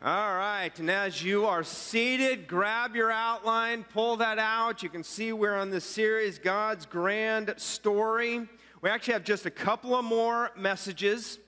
All right, and as you are seated, grab your outline, pull that out. You can see we're on this series, God's Grand Story. We actually have just a couple of more messages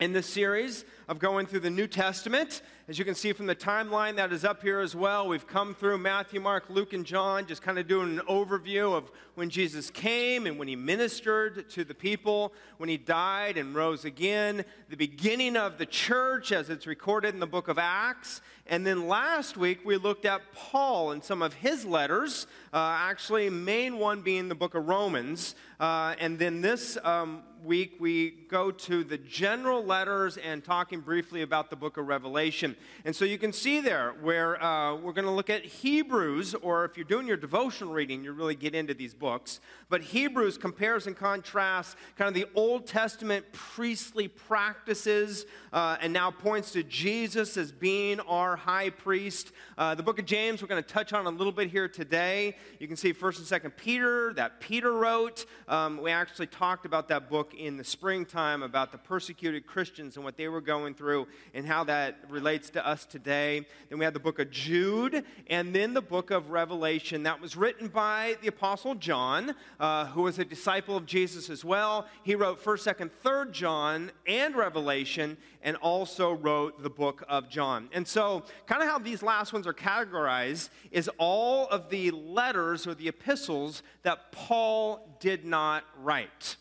in this series of going through the New Testament. As you can see from the timeline that is up here as well, we've come through Matthew, Mark, Luke, and John, just kind of doing an overview of when Jesus came and when he ministered to the people, when he died and rose again, the beginning of the church as it's recorded in the book of Acts. And then last week we looked at Paul and some of his letters, uh, actually, main one being the book of Romans. Uh, and then this um, week we go to the general letters and talking briefly about the book of Revelation. And so you can see there where uh, we're going to look at Hebrews, or if you're doing your devotional reading, you really get into these books. But Hebrews compares and contrasts kind of the Old Testament priestly practices uh, and now points to Jesus as being our high priest. Uh, the book of James, we're going to touch on a little bit here today. You can see 1st and 2nd Peter, that Peter wrote. Um, we actually talked about that book in the springtime about the persecuted Christians and what they were going through and how that relates to us today. Then we have the book of Jude, and then the book of Revelation. That was written by the Apostle John, uh, who was a disciple of Jesus as well. He wrote 1st, 2nd, 3rd John and Revelation, and also wrote the book of John. And so, kind of how these last ones are categorized is all of the letters or the epistles that Paul did not write.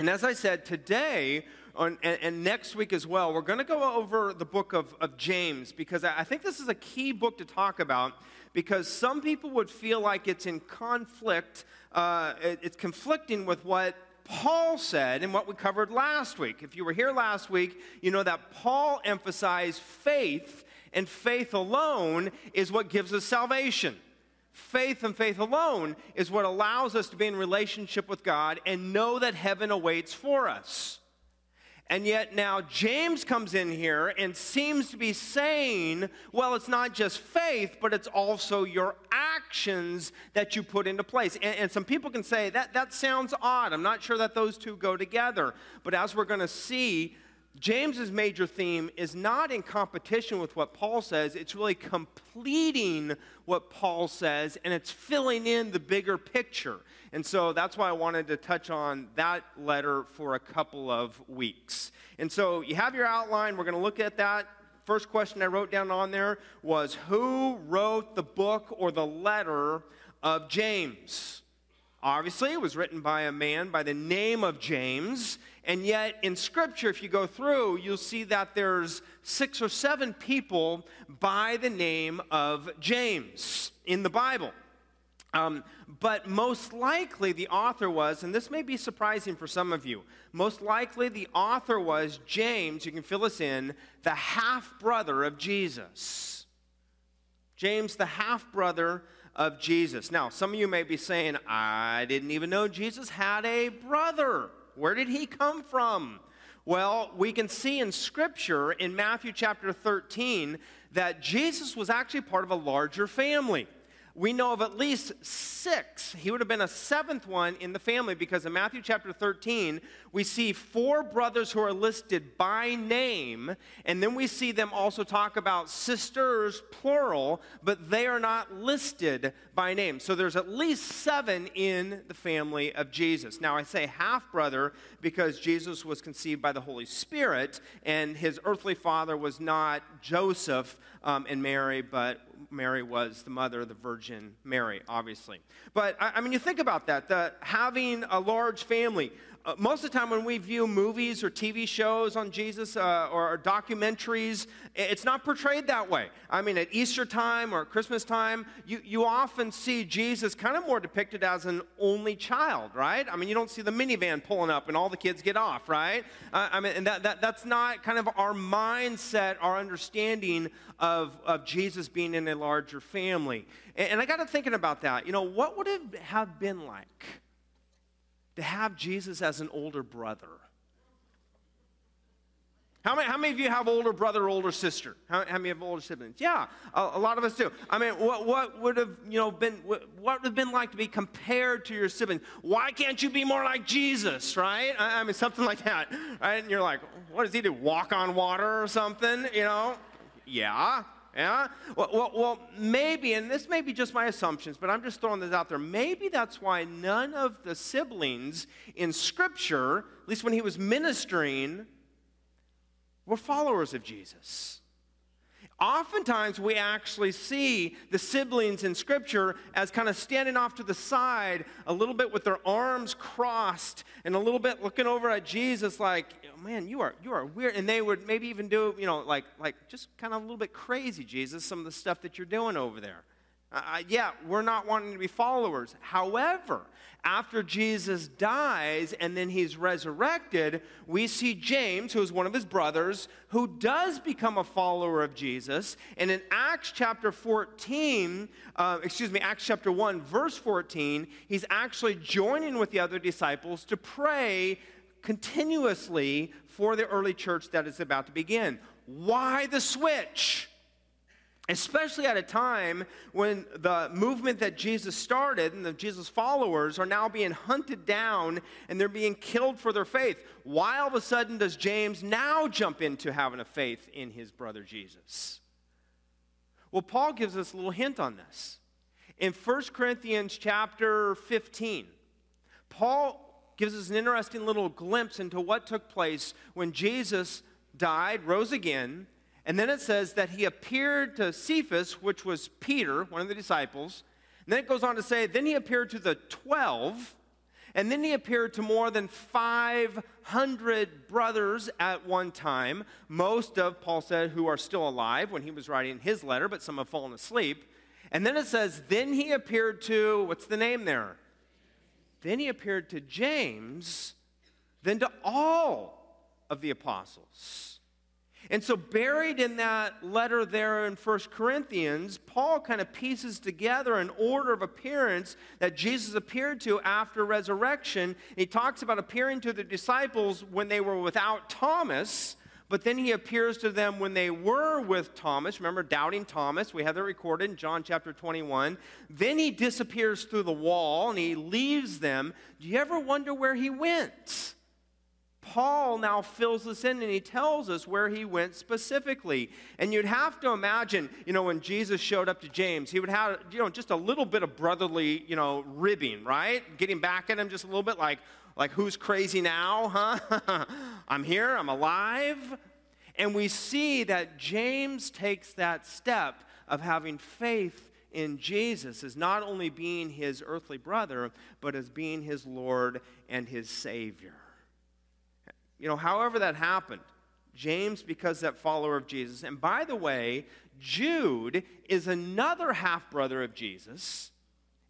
And as I said, today and, and, next week as well, we're going to go over the book of, of James because I think this is a key book to talk about because some people would feel like it's in conflict, uh, it's conflicting with what Paul said and what we covered last week. If you were here last week, you know that Paul emphasized faith, and faith alone is what gives us salvation. Faith and faith alone is what allows us to be in relationship with God and know that heaven awaits for us. And yet now James comes in here and seems to be saying, well, it's not just faith, but it's also your actions that you put into place. And, and, some people can say, that, that sounds odd. I'm not sure that those two go together. But as we're going to see, James's major theme is not in competition with what Paul says, it's really completing what Paul says, and it's filling in the bigger picture. And so that's why I wanted to touch on that letter for a couple of weeks. And so you have your outline. We're going to look at that. First question I wrote down on there was Who wrote the book or the letter of James? Obviously, it was written by a man by the name of James. And yet, in Scripture, if you go through, you'll see that there's six or seven people by the name of James in the Bible. Um, but most likely the author was, and this may be surprising for some of you, most likely the author was James, you can fill us in, the half brother of Jesus. James, the half brother of Jesus. Now, some of you may be saying, I didn't even know Jesus had a brother. Where did he come from? Well, we can see in Scripture in Matthew chapter 13 that Jesus was actually part of a larger family we know of at least six. He would have been a seventh one in the family because in Matthew chapter 13, we see four brothers who are listed by name, and then we see them also talk about sisters, plural, but they are not listed by name. So there's at least seven in the family of Jesus. Now, I say half brother because Jesus was conceived by the Holy Spirit, and his earthly father was not Joseph um, and Mary, but Mary was the mother of the Virgin Mary, obviously. But I, I mean, you think about that, the, having a large family. Uh, most of the time when we view movies or TV shows on Jesus uh, or, or, documentaries, it's not portrayed that way. I mean, at Easter time or Christmas time, you, you often see Jesus kind of more depicted as an only child, right? I mean, you don't see the minivan pulling up and all the kids get off, right? Uh, I mean, and that, that, that's not kind of our mindset, our understanding of, of Jesus being in a larger family. And, and I got to thinking about that. You know, what would it have been like? To have Jesus as an older brother. How many, how many of you have older brother, or older sister? How, how many have older siblings? Yeah, a, a, lot of us do. I mean, what, what would have you know been what, what would have been like to be compared to your sibling? Why can't you be more like Jesus, right? I, I mean, something like that, right? And you're like, what does he do? Walk on water or something? You know? Yeah. Yeah? Well, well, well, maybe, and this may be just my assumptions, but I'm just throwing this out there. Maybe that's why none of the siblings in Scripture, at least when he was ministering, were followers of Jesus. Oftentimes, we actually see the siblings in Scripture as kind of standing off to the side, a little bit with their arms crossed, and a little bit looking over at Jesus, like, "Man, you are you are weird." And they would maybe even do, you know, like like just kind of a little bit crazy, Jesus, some of the stuff that you're doing over there. Uh, yeah, we're not wanting to be followers. However, after Jesus dies and then he's resurrected, we see James, who is one of his brothers, who does become a follower of Jesus. And in Acts chapter 14, uh, excuse me, Acts chapter 1, verse 14, he's actually joining with the other disciples to pray continuously for the early church that is about to begin. Why the switch? especially at a time when the movement that Jesus started and the Jesus followers are now being hunted down and they're being killed for their faith. Why all of a sudden does James now jump into having a faith in his brother Jesus? Well, Paul gives us a little hint on this. In 1 Corinthians chapter 15, Paul gives us an interesting little glimpse into what took place when Jesus died, rose again, and then it says that he appeared to Cephas, which was Peter, one of the disciples. And then it goes on to say, then he appeared to the 12. And then he appeared to more than 500 brothers at one time, most of, Paul said, who are still alive when he was writing his letter, but some have fallen asleep. And then it says, then he appeared to, what's the name there? Then he appeared to James, then to all of the apostles. And so, buried in that letter there in First Corinthians, Paul kind of pieces together an order of appearance that Jesus appeared to after resurrection. He talks about appearing to the disciples when they were without Thomas, but then he appears to them when they were with Thomas. Remember, doubting Thomas, we have that recorded in John chapter 21. Then he disappears through the wall and he leaves them. Do you ever wonder where he went? Paul now fills this in and he tells us where he went specifically. And you'd have to imagine, you know, when Jesus showed up to James, he would have, you know, just a little bit of brotherly, you know, ribbing, right? Getting back at him just a little bit like, like who's crazy now, huh? I'm here, I'm alive. And we see that James takes that step of having faith in Jesus as not only being his earthly brother, but as being his Lord and his Savior. You know, however that happened, James, because that follower of Jesus, and by the way, Jude is another half brother of Jesus,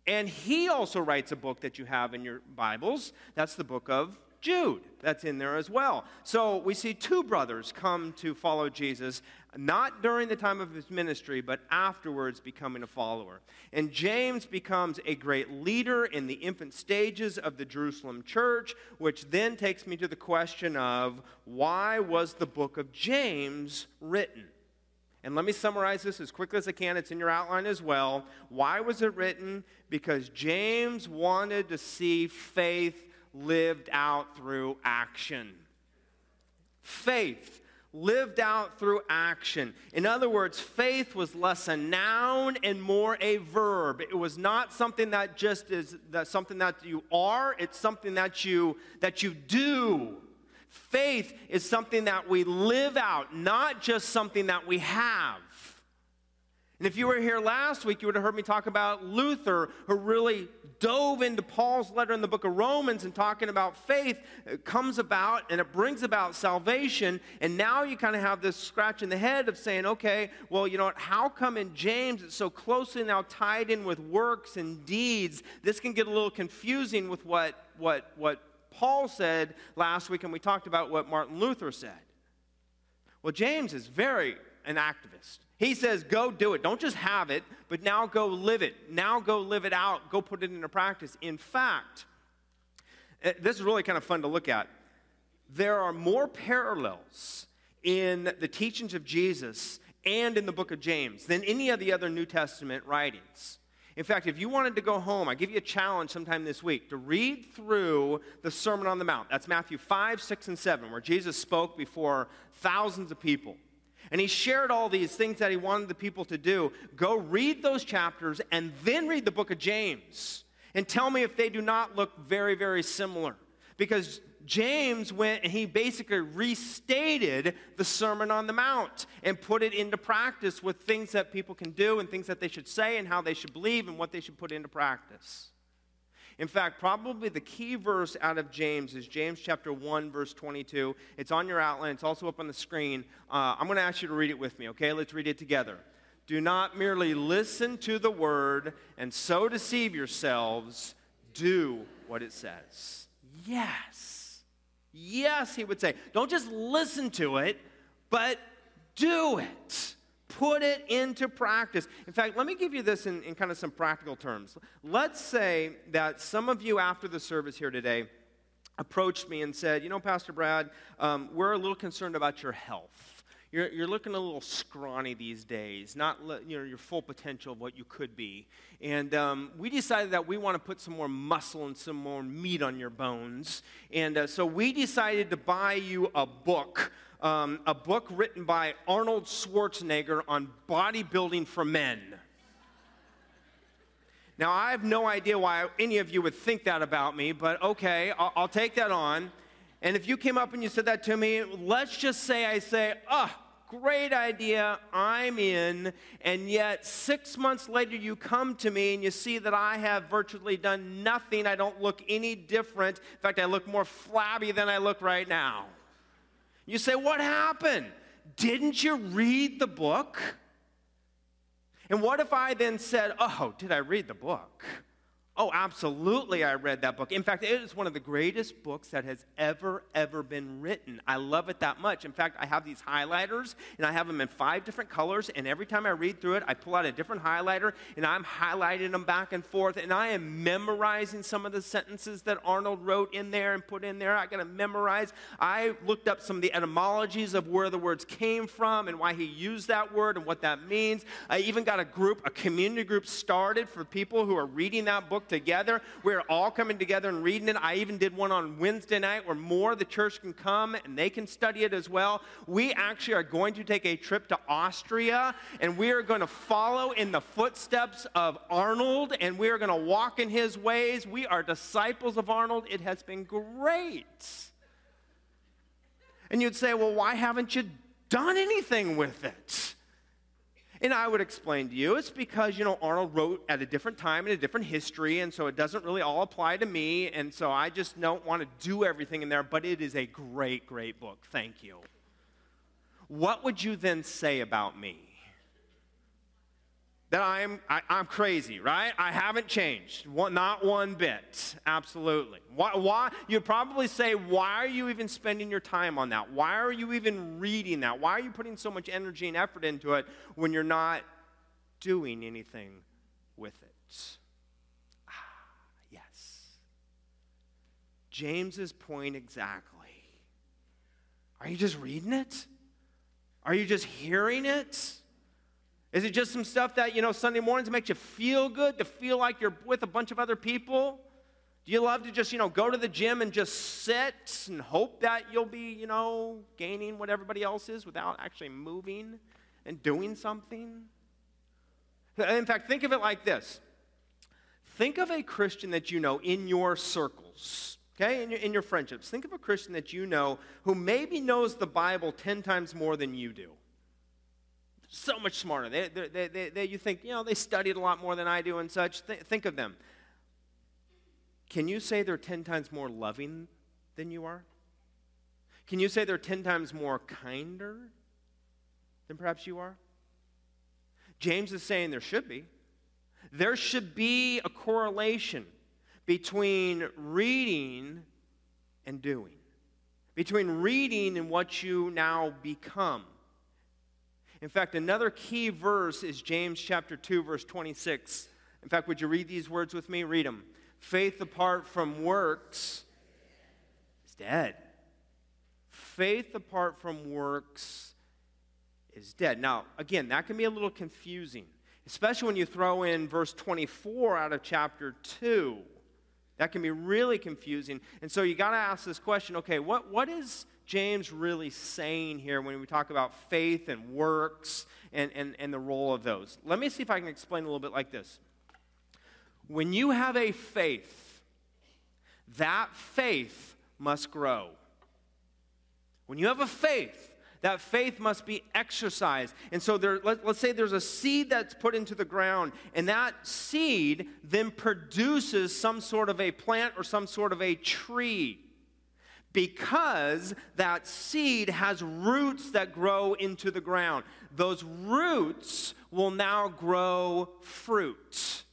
and he also writes a book that you have in your Bibles. That's the book of Jude. That's in there as well. So we see two brothers come to follow Jesus, not during the time of his ministry, but afterwards becoming a follower. And James becomes a great leader in the infant stages of the Jerusalem church, which then takes me to the question of why was the book of James written? And let me summarize this as quickly as I can. It's in your outline as well. Why was it written? Because James wanted to see faith lived out through action. Faith lived out through action. In other words, faith was less a noun and more a verb. It was not something that just is that something that you are, it's something that you that you do. Faith is something that we live out, not just something that we have. And if you were here last week, you would have heard me talk about Luther, who really dove into Paul's letter in the book of Romans and talking about faith it comes about and it brings about salvation. And now you kind of have this scratch in the head of saying, okay, well, you know what? How come in James it's so closely now tied in with works and deeds? This can get a little confusing with what, what, what Paul said last week, and we talked about what Martin Luther said. Well, James is very an activist. He says, go do it. Don't just have it, but now go live it. Now go live it out. Go put it into practice. In fact, eh, this is really kind of fun to look at. There are more parallels in the teachings of Jesus and in the book of James than any of the other New Testament writings. In fact, if you wanted to go home, I give you a challenge sometime this week to read through the Sermon on the Mount. That's Matthew 5, 6, and 7, where Jesus spoke before thousands of people. And he shared all these things that he wanted the people to do. Go read those chapters and then read the book of James and tell me if they do not look very, very similar. Because James went and he basically restated the Sermon on the Mount and put it into practice with things that people can do and things that they should say and how they should believe and what they should put into practice. In fact, probably the key verse out of James is James chapter 1, verse 22. It's on your outline, it's also up on the screen. Uh, I'm going to ask you to read it with me, okay? Let's read it together. Do not merely listen to the word and so deceive yourselves, do what it says. Yes. Yes, he would say. Don't just listen to it, but do it. Put it into practice. In fact, let me give you this in, in kind of some practical terms. Let's say that some of you after the service here today approached me and said, You know, Pastor Brad, um, we're a little concerned about your health. You're, you're looking a little scrawny these days, not you know, your full potential of what you could be. And um, we decided that we want to put some more muscle and some more meat on your bones. And uh, so we decided to buy you a book um, a book written by Arnold Schwarzenegger on bodybuilding for men. Now, I have no idea why any of you would think that about me, but okay, I'll, I'll take that on. And if you came up and you said that to me, let's just say I say, oh, great idea, I'm in. And yet, six months later, you come to me and you see that I have virtually done nothing. I don't look any different. In fact, I look more flabby than I look right now. You say, What happened? Didn't you read the book? And what if I then said, Oh, did I read the book? Oh, absolutely, I read that book. In fact, it is one of the greatest books that has ever, ever been written. I love it that much. In fact, I have these highlighters, and I have them in five different colors, and every time I read through it, I pull out a different highlighter, and I'm highlighting them back and forth, and I am memorizing some of the sentences that Arnold wrote in there and put in there. I got to memorize. I looked up some of the etymologies of where the words came from and why he used that word and what that means. I even got a group, a community group started for people who are reading that book together. We're all coming together and reading it. I even did one on Wednesday night where more of the church can come and they can study it as well. We actually are going to take a trip to Austria and we are going to follow in the footsteps of Arnold and we are going to walk in his ways. We are disciples of Arnold. It has been great. And you'd say, well, why haven't you done anything with it? And I would explain to you, it's because, you know, Arnold wrote at a different time in a different history, and so it doesn't really all apply to me, and so I just don't want to do everything in there, but it is a great, great book. Thank you. What would you then say about me? That I, am i am crazy, right? I haven't changed, one, not one bit. Absolutely. Why, why? You'd probably say, why are you even spending your time on that? Why are you even reading that? Why are you putting so much energy and effort into it when you're not doing anything with it? Ah, yes. James's point exactly. Are you just reading it? Are you just hearing it? Is it just some stuff that, you know, Sunday mornings makes you feel good to feel like you're with a bunch of other people? Do you love to just, you know, go to the gym and just sit and hope that you'll be, you know, gaining what everybody else is without actually moving and doing something? In fact, think of it like this think of a Christian that you know in your circles, okay, in your, in your friendships. Think of a Christian that you know who maybe knows the Bible 10 times more than you do so much smarter. They, they, they, they, you think, you know, they studied a lot more than I do and such. Th- think of them. Can you say they're 10 times more loving than you are? Can you say they're 10 times more kinder than perhaps you are? James is saying there should be. There should be a correlation between reading and doing, between reading and what you now become. In fact, another key verse is James chapter 2, verse 26. In fact, would you read these words with me? Read them. Faith apart from works is dead. Faith apart from works is dead. Now, again, that can be a little confusing, especially when you throw in verse 24 out of chapter 2. That can be really confusing. And so you got to ask this question okay, what, what is James really saying here when we talk about faith and works and, and, and the role of those? Let me see if I can explain a little bit like this. When you have a faith, that faith must grow. When you have a faith, that faith must be exercised. And so there, let, us say there's a seed that's put into the ground, and that seed then produces some sort of a plant or some sort of a tree because that seed has roots that grow into the ground. Those roots will now grow fruit.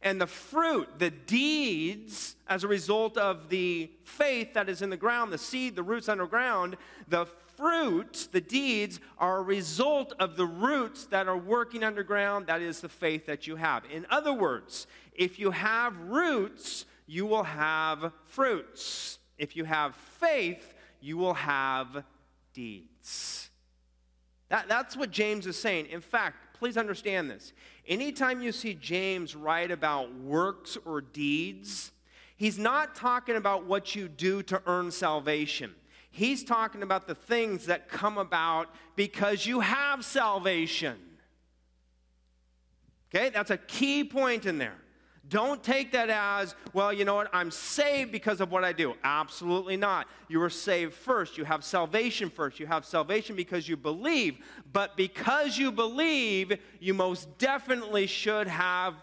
And the fruit, the deeds, as a result of the faith that is in the ground, the seed, the roots underground, the fruit, the deeds, are a result of the roots that are working underground. That is the faith that you have. In other words, if you have roots, you will have fruits. If you have faith, you will have deeds. That, that's what James is saying. In fact, please understand this. Anytime you see James write about works or deeds, he's not talking about what you do to earn salvation. He's talking about the things that come about because you have salvation. Okay, that's a key point in there. Don't take that as, well, you know what, I'm saved because of what I do. Absolutely not. You were saved first. You have salvation first. You have salvation because you believe. But because you believe, you most definitely should have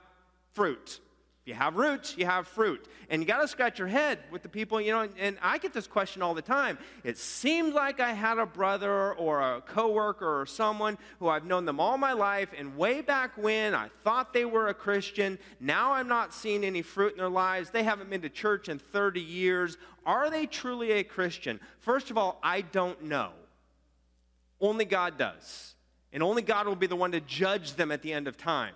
fruit. If you have roots, you have fruit. And you got to scratch your head with the people, you know, and I get this question all the time. It seemed like I had a brother or a coworker or someone who I've known them all my life, and way back when I thought they were a Christian. Now I'm not seeing any fruit in their lives. They haven't been to church in 30 years. Are they truly a Christian? First of all, I don't know. Only God does. And only God will be the one to judge them at the end of time.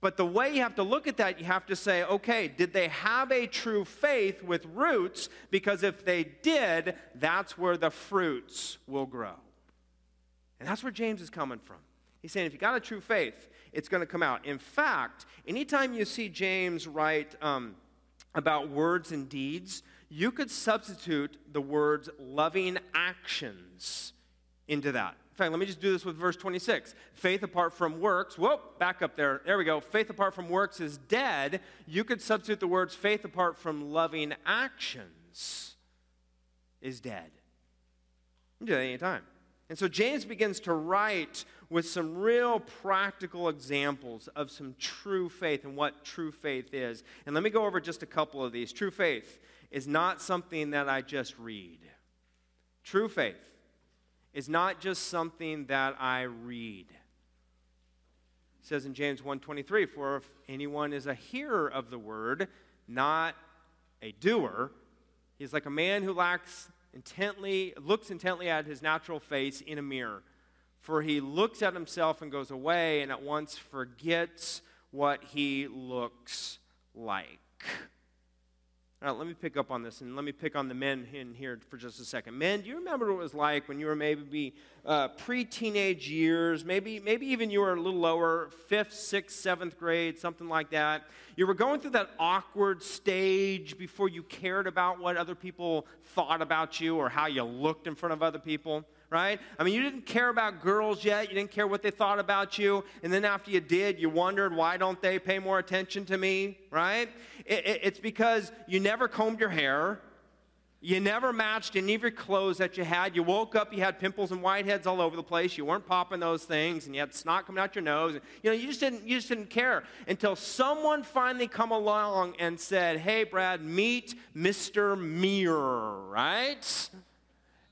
But the way you have to look at that, you have to say, okay, did they have a true faith with roots? Because if they did, that's where the fruits will grow. And that's where James is coming from. He's saying if you got a true faith, it's going to come out. In fact, anytime you see James write um, about words and deeds, you could substitute the words loving actions into that In fact, let me just do this with verse 26. Faith apart from works, whoop, back up there. There we go. Faith apart from works is dead. You could substitute the words faith apart from loving actions is dead. You can do that anytime. And so James begins to write with some real practical examples of some true faith and what true faith is. And let me go over just a couple of these. True faith is not something that I just read. True faith is not just something that I read. It says in James 1:23, "For if anyone is a hearer of the word, not a doer, he is like a man who lacks intently looks intently at his natural face in a mirror. For he looks at himself and goes away and at once forgets what he looks like." Right, let me pick up on this and let me pick on the men in here for just a second. Men, do you remember what it was like when you were maybe uh, pre teenage years, maybe, maybe even you were a little lower, fifth, sixth, seventh grade, something like that? You were going through that awkward stage before you cared about what other people thought about you or how you looked in front of other people right? I mean, you didn't care about girls yet. You didn't care what they thought about you. And then after you did, you wondered, why don't they pay more attention to me, right? It, it, it's because you never combed your hair. You never matched any of your clothes that you had. You woke up, you had pimples and whiteheads all over the place. You weren't popping those things, and you had snot coming out your nose. You know, you just didn't, you just didn't care until someone finally come along and said, "Hey, Brad, meet Mr. Mirror," right?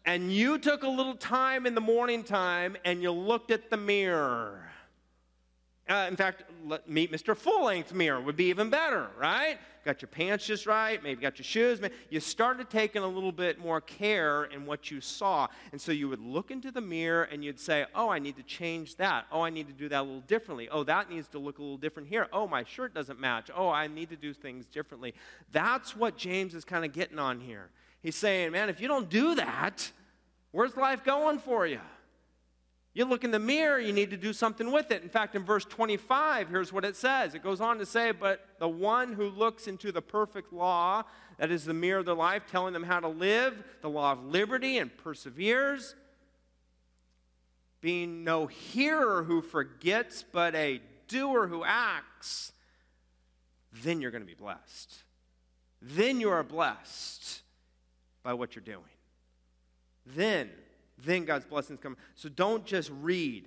And you took a little time in the morning time and you looked at the mirror. Uh, in fact, let, meet Mr. Full length mirror would be even better, right? Got your pants just right, maybe got your shoes. You started taking a little bit more care in what you saw. And so you would look into the mirror and you'd say, Oh, I need to change that. Oh, I need to do that a little differently. Oh, that needs to look a little different here. Oh, my shirt doesn't match. Oh, I need to do things differently. That's what James is kind of getting on here. He's saying, Man, if you don't do that, Where's life going for you? You look in the mirror, you need to do something with it. In fact, in verse 25, here's what it says. It goes on to say, But the one who looks into the perfect law, that is the mirror of their life, telling them how to live, the law of liberty, and perseveres, being no hearer who forgets, but a doer who acts, then you're going to be blessed. Then you are blessed by what you're doing. Then then God's blessings come. So don't just read,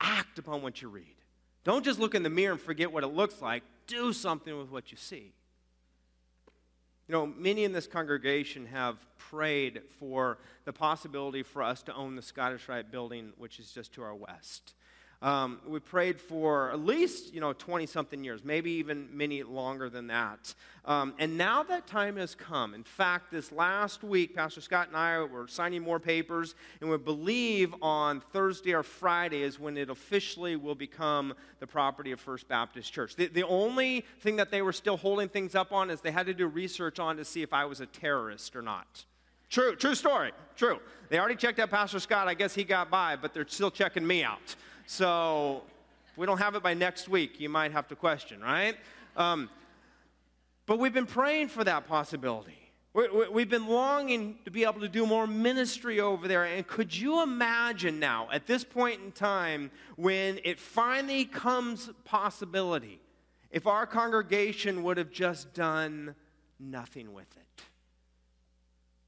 act upon what you read. Don't just look in the mirror and forget what it looks like. Do something with what you see. You know, many in this congregation have prayed for the possibility for us to own the Scottish Rite building, which is just to our west. Um, we prayed for at least, you know, 20 something years, maybe even many longer than that. Um, and now that time has come. In fact, this last week, Pastor Scott and I were signing more papers, and we believe on Thursday or Friday is when it officially will become the property of First Baptist Church. The, the only thing that they were still holding things up on is they had to do research on to see if I was a terrorist or not. True, true story, true. They already checked out Pastor Scott. I guess he got by, but they're still checking me out. So if we don't have it by next week, you might have to question, right? Um, but we've been praying for that possibility. we have been longing to be able to do more ministry over there. And could you imagine now, at this point in time, when it finally comes possibility, if our congregation would have just done nothing with it?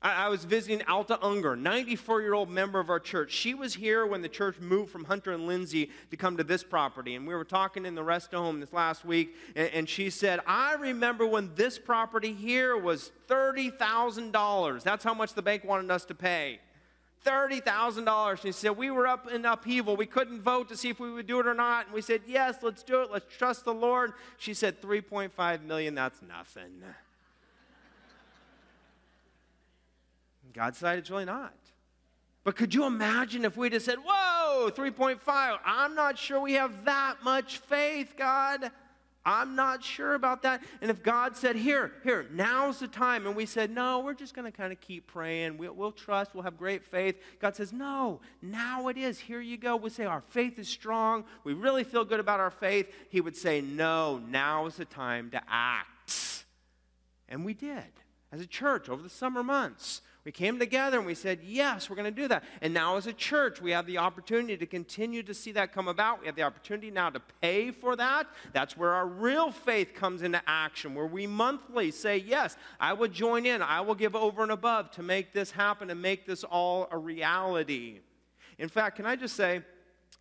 I, I was visiting Alta Unger, 94 year old member of our church. She was here when the church moved from Hunter and Lindsay to come to this property. And we were talking in the rest home this last week, and, and she said, I remember when this property here was $30,000. That's how much the bank wanted us to pay. $30,000. And he said, We were up in upheaval. We couldn't vote to see if we would do it or not. And we said, Yes, let's do it. Let's trust the Lord. She said, 3.5 million, that's nothing. God decided it's really not. But could you imagine if we'd have said, Whoa, 3.5, I'm not sure we have that much faith, God. I'm not sure about that. And if God said, Here, here, now's the time, and we said, No, we're just going to kind of keep praying. We'll, we'll, trust. We'll have great faith. God says, No, now it is. Here you go. We say, Our faith is strong. We really feel good about our faith. He would say, No, now is the time to act. And we did as a church over the summer months. We came together and we said, Yes, we're going to do that. And now, as a church, we have the opportunity to continue to see that come about. We have the opportunity now to pay for that. That's where our real faith comes into action, where we monthly say, Yes, I will join in. I will give over and above to make this happen and make this all a reality. In fact, can I just say,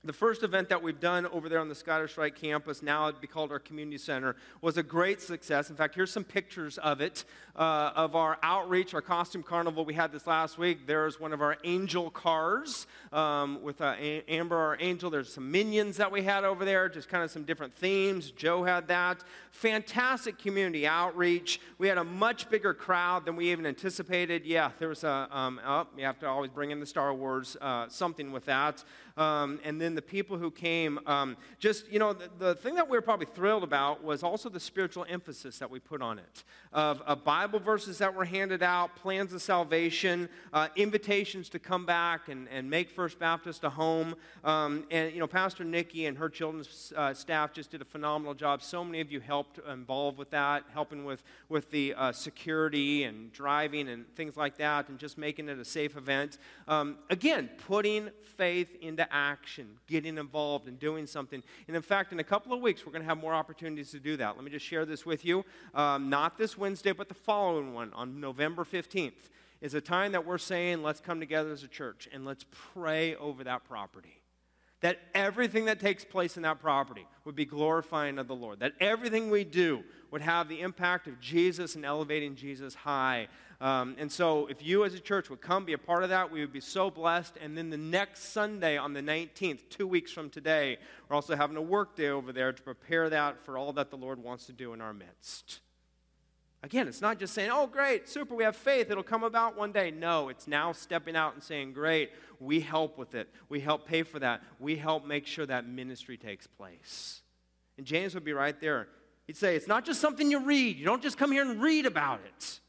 the first event that we've done over there on the Scottish Rite campus, now it'd be called our community center, was a great success. In fact, here's some pictures of it, uh, of our outreach, our costume carnival we had this last week. There's one of our angel cars um, with uh, Amber, our angel. There's some minions that we had over there, just kind of some different themes. Joe had that. Fantastic community outreach. We had a much bigger crowd than we even anticipated. Yeah, there was a, um, oh, you have to always bring in the Star Wars, uh, something with that. Um, and then the people who came, um, just, you know, the, the, thing that we were probably thrilled about was also the spiritual emphasis that we put on it of, of Bible verses that were handed out, plans of salvation, uh, invitations to come back and, and make First Baptist a home. Um, and, you know, Pastor Nikki and her children's uh, staff just did a phenomenal job. So many of you helped involved with that, helping with, with the uh, security and driving and things like that, and just making it a safe event. Um, again, putting faith into action, getting involved and doing something. And in fact, in a couple of weeks, we're going to have more opportunities to do that. Let me just share this with you. Um, not this Wednesday, but the following one on November 15th is a time that we're saying, let's come together as a church and let's pray over that property that everything that takes place in that property would be glorifying of the Lord, that everything we do would have the impact of Jesus and elevating Jesus high. Um, and so, if you as a church would come be a part of that, we would be so blessed. And then the next Sunday on the 19th, two weeks from today, we're also having a work day over there to prepare that for all that the Lord wants to do in our midst. Again, it's not just saying, oh, great, super, we have faith, it'll come about one day. No, it's now stepping out and saying, great, we help with it. We help pay for that. We help make sure that ministry takes place. And James would be right there. He'd say, it's not just something you read. You don't just come here and read about it.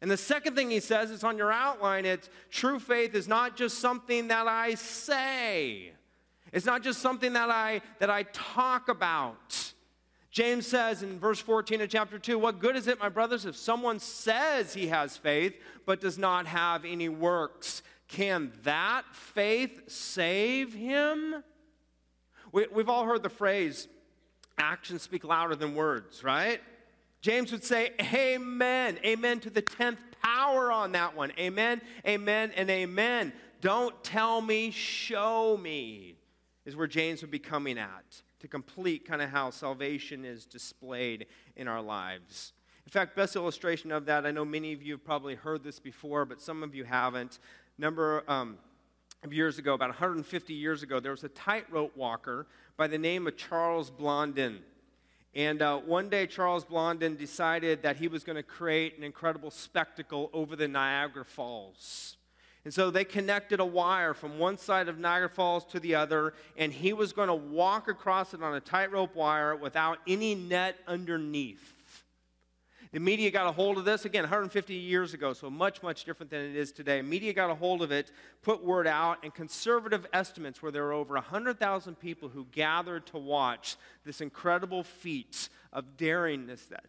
And the second thing he says is on your outline it's true faith is not just something that I say. It's not just something that I that I talk about. James says in verse 14 of chapter 2, What good is it, my brothers, if someone says he has faith but does not have any works? Can that faith save him? We, have all heard the phrase, actions speak louder than words, right? James would say, Amen. Amen to the 10th power on that one. Amen, amen, and amen. Don't tell me, show me, is where James would be coming at to complete kind of how salvation is displayed in our lives. In fact, best illustration of that, I know many of you have probably heard this before, but some of you haven't. Number um, of years ago, about 150 years ago, there was a tightrope walker by the name of Charles Blondin. And uh, one day, Charles Blondin decided that he was going to create an incredible spectacle over the Niagara Falls. And so they connected a wire from one side of Niagara Falls to the other, and he was going to walk across it on a tightrope wire without any net underneath. The media got a hold of this, again, 150 years ago, so much, much different than it is today. Media got a hold of it, put word out, and conservative estimates were there were over 100,000 people who gathered to watch this incredible feat of daringness that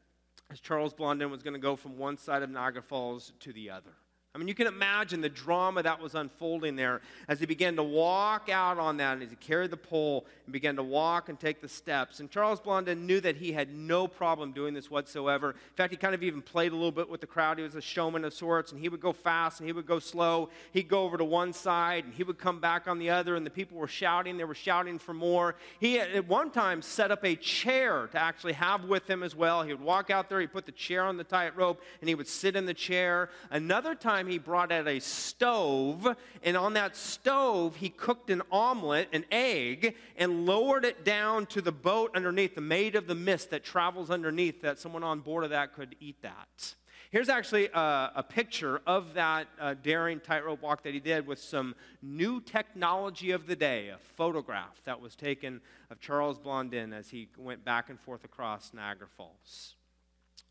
as Charles Blondin was going to go from one side of Niagara Falls to the other. I mean, you can imagine the drama that was unfolding there as he began to walk out on that, and as he carried the pole and began to walk and take the steps. And Charles Blondin knew that he had no problem doing this whatsoever. In fact, he kind of even played a little bit with the crowd. He was a showman of sorts, and he would go fast and he would go slow. He'd go over to one side and he would come back on the other, and the people were shouting. They were shouting for more. He at one time set up a chair to actually have with him as well. He would walk out there, he'd put the chair on the tightrope, and he would sit in the chair. Another time, time he brought out a stove, and on that stove, he cooked an omelet, an egg, and lowered it down to the boat underneath, the Maid of the Mist that travels underneath, that someone on board of that could eat that. Here's actually a, a picture of that uh, daring tightrope walk that he did with some new technology of the day, a photograph that was taken of Charles Blondin as he went back and forth across Niagara Falls.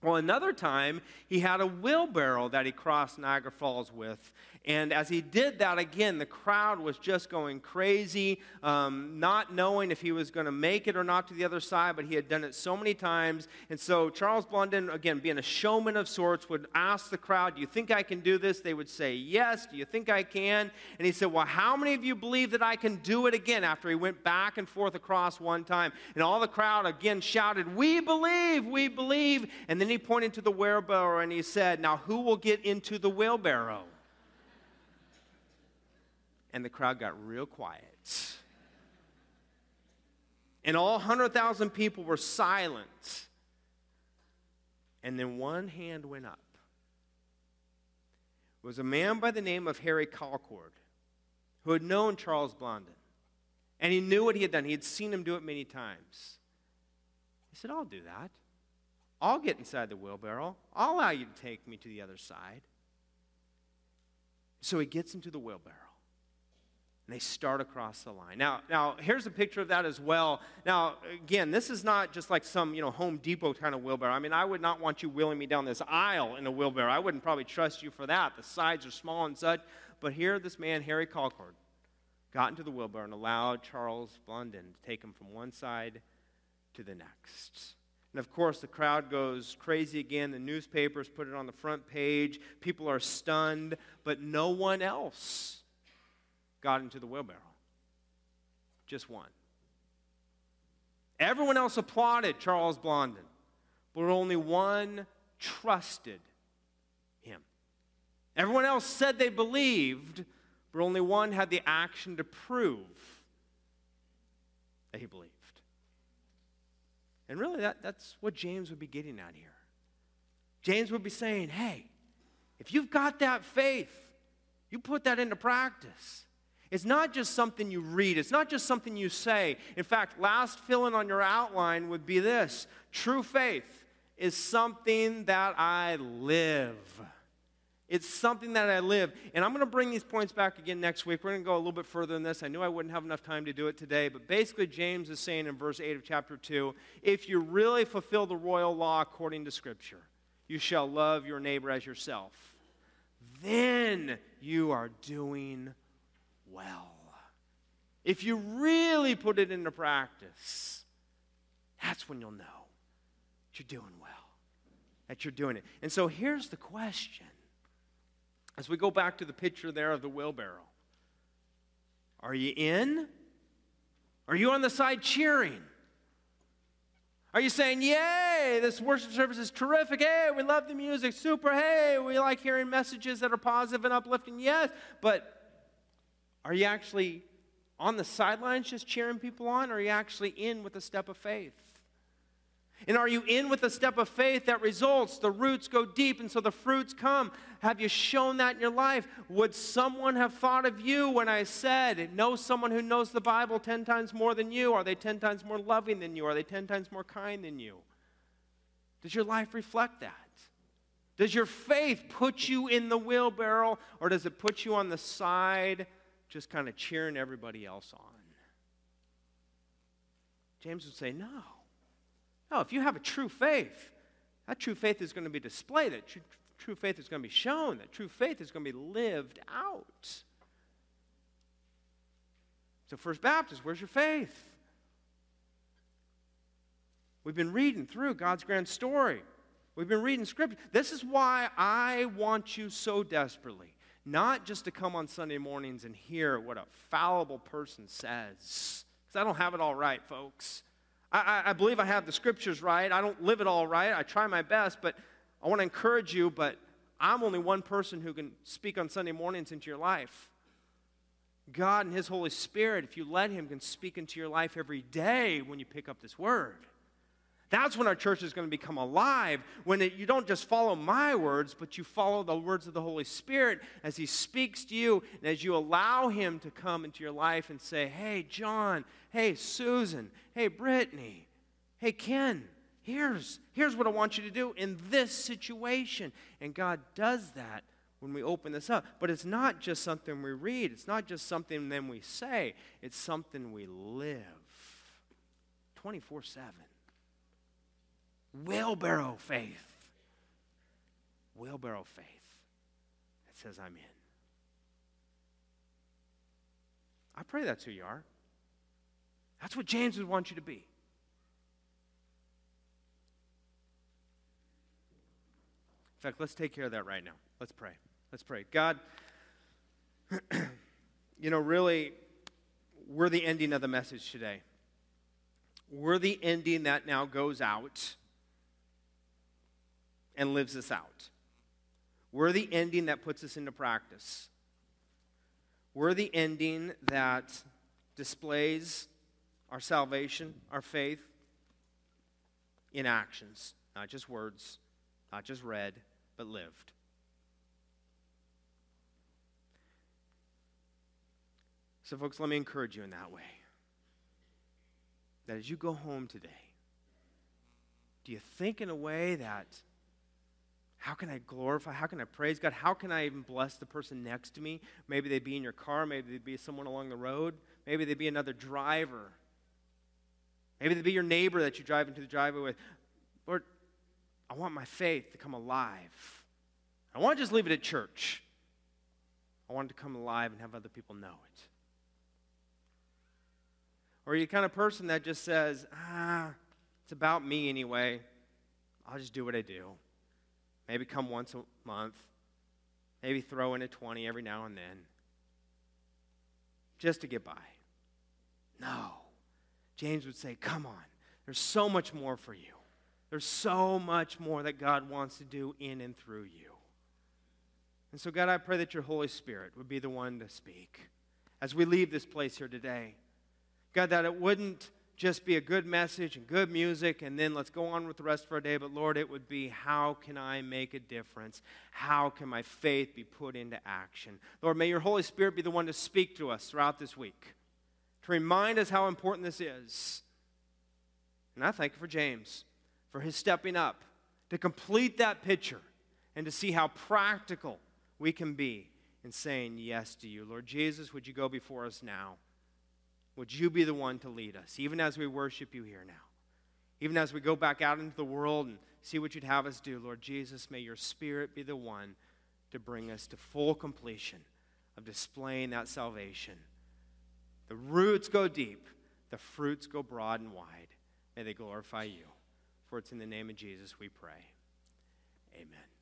Well, another time, he had a wheelbarrow that he crossed Niagara Falls with. And as he did that, again, the crowd was just going crazy, um, not knowing if he was going to make it or not to the other side, but he had done it so many times. And so Charles Blondin, again, being a showman of sorts, would ask the crowd, Do you think I can do this? They would say, Yes. Do you think I can? And he said, Well, how many of you believe that I can do it again after he went back and forth across one time? And all the crowd again shouted, We believe, we believe. And then he pointed to the wheelbarrow and he said, Now who will get into the wheelbarrow? And the crowd got real quiet. And all 100,000 people were silent. And then one hand went up. It was a man by the name of Harry Colcord who had known Charles Blondin. And he knew what he had done. He had seen him do it many times. He said, I'll do that. I'll get inside the wheelbarrow. I'll allow you to take me to the other side. So he gets into the wheelbarrow. And they start across the line. Now, now here's a picture of that as well. Now, again, this is not just like some, you know, Home Depot kind of wheelbarrow. I mean, I would not want you wheeling me down this aisle in a wheelbarrow. I wouldn't probably trust you for that. The sides are small and such. But here, this man, Harry Colcord, got into the wheelbarrow and allowed Charles Blondin to take him from one side to the next. And of course, the crowd goes crazy again. The newspapers put it on the front page. People are stunned, but no one else got into the wheelbarrow. Just one. Everyone else applauded Charles Blondin, but only one trusted him. Everyone else said they believed, but only one had the action to prove that he believed. And really, that, that's what James would be getting at here. James would be saying, hey, if you've got that faith, you put that into practice. It's not just something you read, it's not just something you say. In fact, last fill in on your outline would be this true faith is something that I live. It's something that I live. And I'm going to bring these points back again next week. We're going to go a little bit further than this. I knew I wouldn't have enough time to do it today, but basically, James is saying in verse 8 of chapter 2 if you really fulfill the royal law according to Scripture, you shall love your neighbor as yourself. then you are doing well. If you really put it into practice, that's when you'll know that you're doing well, that you're doing it. And so here's the question as we go back to the picture there of the wheelbarrow Are you in? Are you on the side cheering? Are you saying, Yay, this worship service is terrific? Hey, we love the music, super. Hey, we like hearing messages that are positive and uplifting. Yes, but are you actually on the sidelines just cheering people on, or are you actually in with a step of faith? And are you in with a step of faith that results? The roots go deep, and so the fruits come. Have you shown that in your life? Would someone have thought of you when I said, Know someone who knows the Bible 10 times more than you? Are they 10 times more loving than you? Are they 10 times more kind than you? Does your life reflect that? Does your faith put you in the wheelbarrow, or does it put you on the side, just kind of cheering everybody else on? James would say, No. No, if you have a true faith, that true faith is going to be displayed. That true, true faith is going to be shown. That true faith is going to be lived out. So, First Baptist, where's your faith? We've been reading through God's grand story. We've been reading scripture. This is why I want you so desperately, not just to come on Sunday mornings and hear what a fallible person says, because I don't have it all right, folks. I, I, believe I have the scriptures right. I don't live it all right. I try my best, but I want to encourage you, but I'm only one person who can speak on Sunday mornings into your life. God and His Holy Spirit, if you let Him, can speak into your life every day when you pick up this word. That's when our church is going to become alive, when it, you don't just follow my words, but you follow the words of the Holy Spirit as He speaks to you, and as you allow Him to come into your life and say, Hey, John, hey, Susan, hey, Brittany, hey, Ken, here's, here's what I want you to do in this situation. And God does that when we open this up. But it's not just something we read, it's not just something then we say, it's something we live 24 7 wheelbarrow faith. Wheelbarrow faith that says, I'm in. I pray that's who you are. That's what James would want you to be. In fact, let's take care of that right now. Let's pray. Let's pray. God, you know, really, we're the ending of the message today. We're the ending that now goes out and lives this out. We're the ending that puts us into practice. We're the ending that displays our salvation, our faith, in actions, not just words, not just read, but lived. So, folks, let me encourage you in that way. That as you go home today, do you think in a way that how can I glorify? How can I praise God? How can I even bless the person next to me? Maybe they'd be in your car. Maybe they'd be someone along the road. Maybe they'd be another driver. Maybe they'd be your neighbor that you drive into the driveway with. Lord, I want my faith to come alive. I want to just leave it at church. I want it to come alive and have other people know it. Or are you the kind of person that just says, ah, it's about me anyway. I'll just do what I do. Maybe come once a month. Maybe throw in a 20 every now and then. Just to get by. No. James would say, Come on. There's so much more for you. There's so much more that God wants to do in and through you. And so, God, I pray that your Holy Spirit would be the one to speak as we leave this place here today. God, that it wouldn't just be a good message and good music, and then let's go on with the rest of our day. But Lord, it would be how can I make a difference? How can my faith be put into action? Lord, may your Holy Spirit be the one to speak to us throughout this week, to remind us how important this is. And I thank you for James, for his stepping up to complete that picture and to see how practical we can be in saying yes to you. Lord Jesus, would you go before us now? Would you be the one to lead us, even as we worship you here now? Even as we go back out into the world and see what you'd have us do, Lord Jesus, may your spirit be the one to bring us to full completion of displaying that salvation. The roots go deep, the fruits go broad and wide. May they glorify you. For it's in the name of Jesus we pray. Amen.